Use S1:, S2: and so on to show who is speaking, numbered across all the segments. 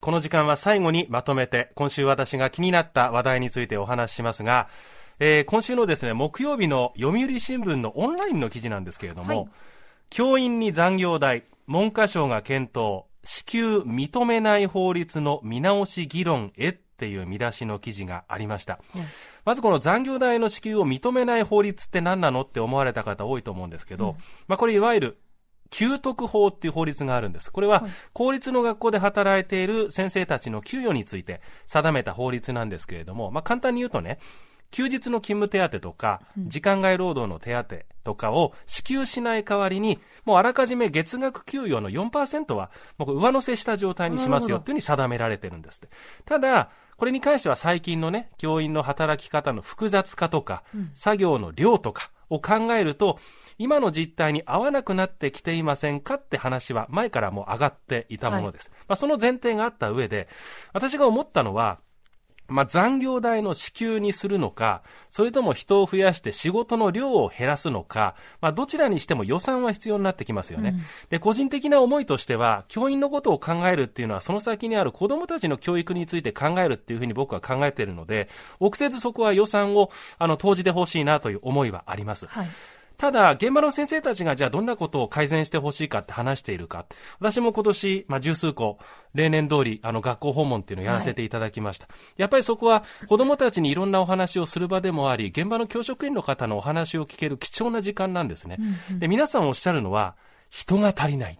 S1: この時間は最後にまとめて、今週私が気になった話題についてお話ししますが、えー、今週のですね、木曜日の読売新聞のオンラインの記事なんですけれども、はい、教員に残業代、文科省が検討、支給認めない法律の見直し議論へっていう見出しの記事がありました。うん、まずこの残業代の支給を認めない法律って何なのって思われた方多いと思うんですけど、うん、まあこれいわゆる給特法っていう法律があるんです。これは、公立の学校で働いている先生たちの給与について定めた法律なんですけれども、まあ、簡単に言うとね、休日の勤務手当とか、時間外労働の手当とかを支給しない代わりに、もうあらかじめ月額給与の4%は、もう上乗せした状態にしますよっていうふうに定められてるんです。ただ、これに関しては最近のね、教員の働き方の複雑化とか、作業の量とかを考えると、今の実態に合わなくなってきていませんかって話は前からもう上がっていたものです。はい、まあ、その前提があった上で、私が思ったのは、まあ、残業代の支給にするのか、それとも人を増やして仕事の量を減らすのか、まあ、どちらにしても予算は必要になってきますよね。うん、で、個人的な思いとしては、教員のことを考えるっていうのは、その先にある子供たちの教育について考えるっていうふうに僕は考えているので、臆せずそこは予算を、あの、投じてほしいなという思いはあります。はいただ、現場の先生たちがじゃあどんなことを改善してほしいかって話しているか。私も今年、まあ、十数個、例年通り、あの、学校訪問っていうのをやらせていただきました。はい、やっぱりそこは、子供たちにいろんなお話をする場でもあり、現場の教職員の方のお話を聞ける貴重な時間なんですね。うんうん、で、皆さんおっしゃるのは、人が足りない。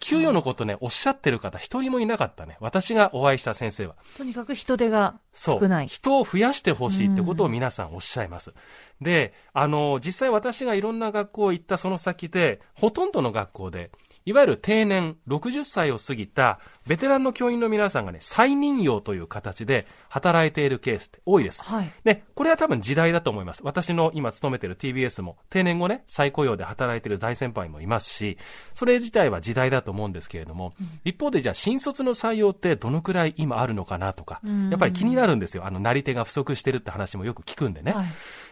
S1: 給与のことね、おっしゃってる方一人もいなかったね。私がお会いした先生は。
S2: とにかく人手が少ない。
S1: 人を増やしてほしいってことを皆さんおっしゃいます。で、あの、実際私がいろんな学校行ったその先で、ほとんどの学校で、いわゆる定年60歳を過ぎたベテランの教員の皆さんがね、再任用という形で働いているケースって多いです。はい、で、これは多分時代だと思います。私の今勤めている TBS も定年後ね、再雇用で働いている大先輩もいますし、それ自体は時代だと思うんですけれども、うん、一方でじゃあ新卒の採用ってどのくらい今あるのかなとか、やっぱり気になるんですよ。あの、なり手が不足してるって話もよく聞くんでね。はい、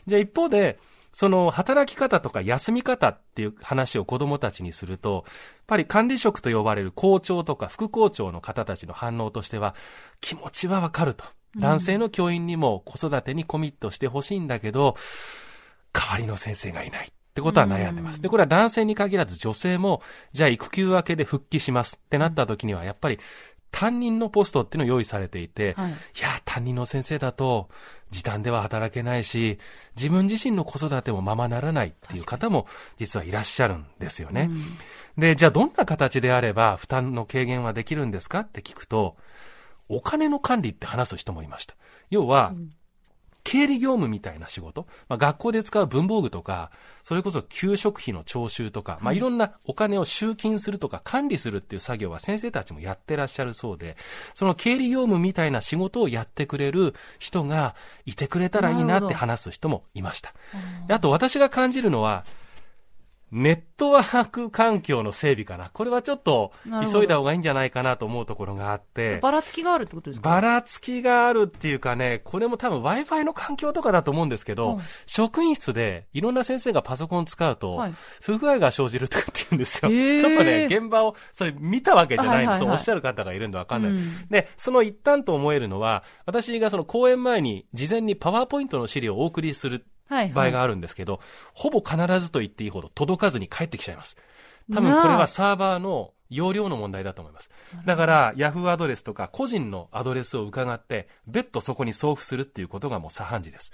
S1: じゃあ一方で、その働き方とか休み方っていう話を子供たちにすると、やっぱり管理職と呼ばれる校長とか副校長の方たちの反応としては、気持ちはわかると。男性の教員にも子育てにコミットしてほしいんだけど、代わりの先生がいない。ってことは悩んでます。で、これは男性に限らず女性も、じゃあ育休明けで復帰しますってなった時には、やっぱり担任のポストっていうのを用意されていて、はい、いや、担任の先生だと、時短では働けないし、自分自身の子育てもままならないっていう方も実はいらっしゃるんですよね。うん、で、じゃあどんな形であれば負担の軽減はできるんですかって聞くと、お金の管理って話す人もいました。要は、うん経理業務みたいな仕事、まあ、学校で使う文房具とか、それこそ給食費の徴収とか、まあ、いろんなお金を集金するとか管理するっていう作業は先生たちもやってらっしゃるそうで、その経理業務みたいな仕事をやってくれる人がいてくれたらいいなって話す人もいました。あと私が感じるのは、ネットワーク環境の整備かな。これはちょっと急いだ方がいいんじゃないかなと思うところがあって。
S2: ばらつきがあるってことですか？
S1: ばらつきがあるっていうかね、これも多分 Wi-Fi の環境とかだと思うんですけど、職員室でいろんな先生がパソコン使うと、はい、不具合が生じるとかって言うんですよ。ちょっとね、現場をそれ見たわけじゃないんです、おっしゃる方がいるんでわかんない、うん、で、その一端と思えるのは、私がその講演前に事前にパワーポイントの資料をお送りする場合があるんですけど、はいはい、ほぼ必ずと言っていいほど届かずに帰ってきちゃいます。多分これはサーバーの容量の問題だと思います。だから、ヤフーアドレスとか個人のアドレスを伺って、別途そこに送付するっていうことがもう左半時です。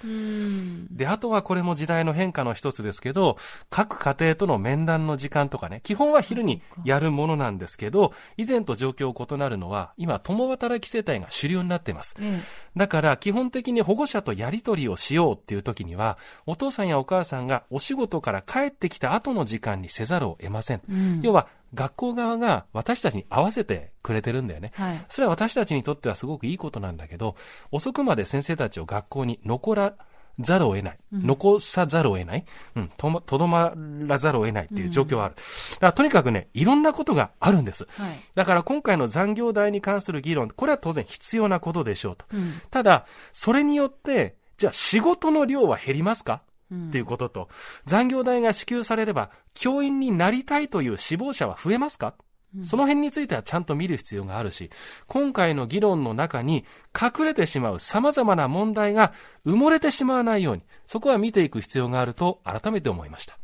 S1: で、あとはこれも時代の変化の一つですけど、各家庭との面談の時間とかね、基本は昼にやるものなんですけど、以前と状況異なるのは、今、共働き世帯が主流になっています。うん、だから、基本的に保護者とやり取りをしようっていう時には、お父さんやお母さんがお仕事から帰ってきた後の時間にせざるを得ません。うん、要は、学校側が私たちに合わせてくれてるんだよね。はい、それは私たちにとってはすごくいいことなんだけど、遅くまで先生たちを学校に残らざるを得ない。うん、残さざるを得ない。うん、と、とどまらざるを得ないっていう状況はある。だからとにかくね、いろんなことがあるんです。はい、だから今回の残業代に関する議論、これは当然必要なことでしょうと。うん、ただ、それによって、じゃあ仕事の量は減りますか？っていうことと、残業代が支給されれば、教員になりたいという志望者は増えますか？その辺についてはちゃんと見る必要があるし、今回の議論の中に隠れてしまう様々な問題が埋もれてしまわないように、そこは見ていく必要があると改めて思いました。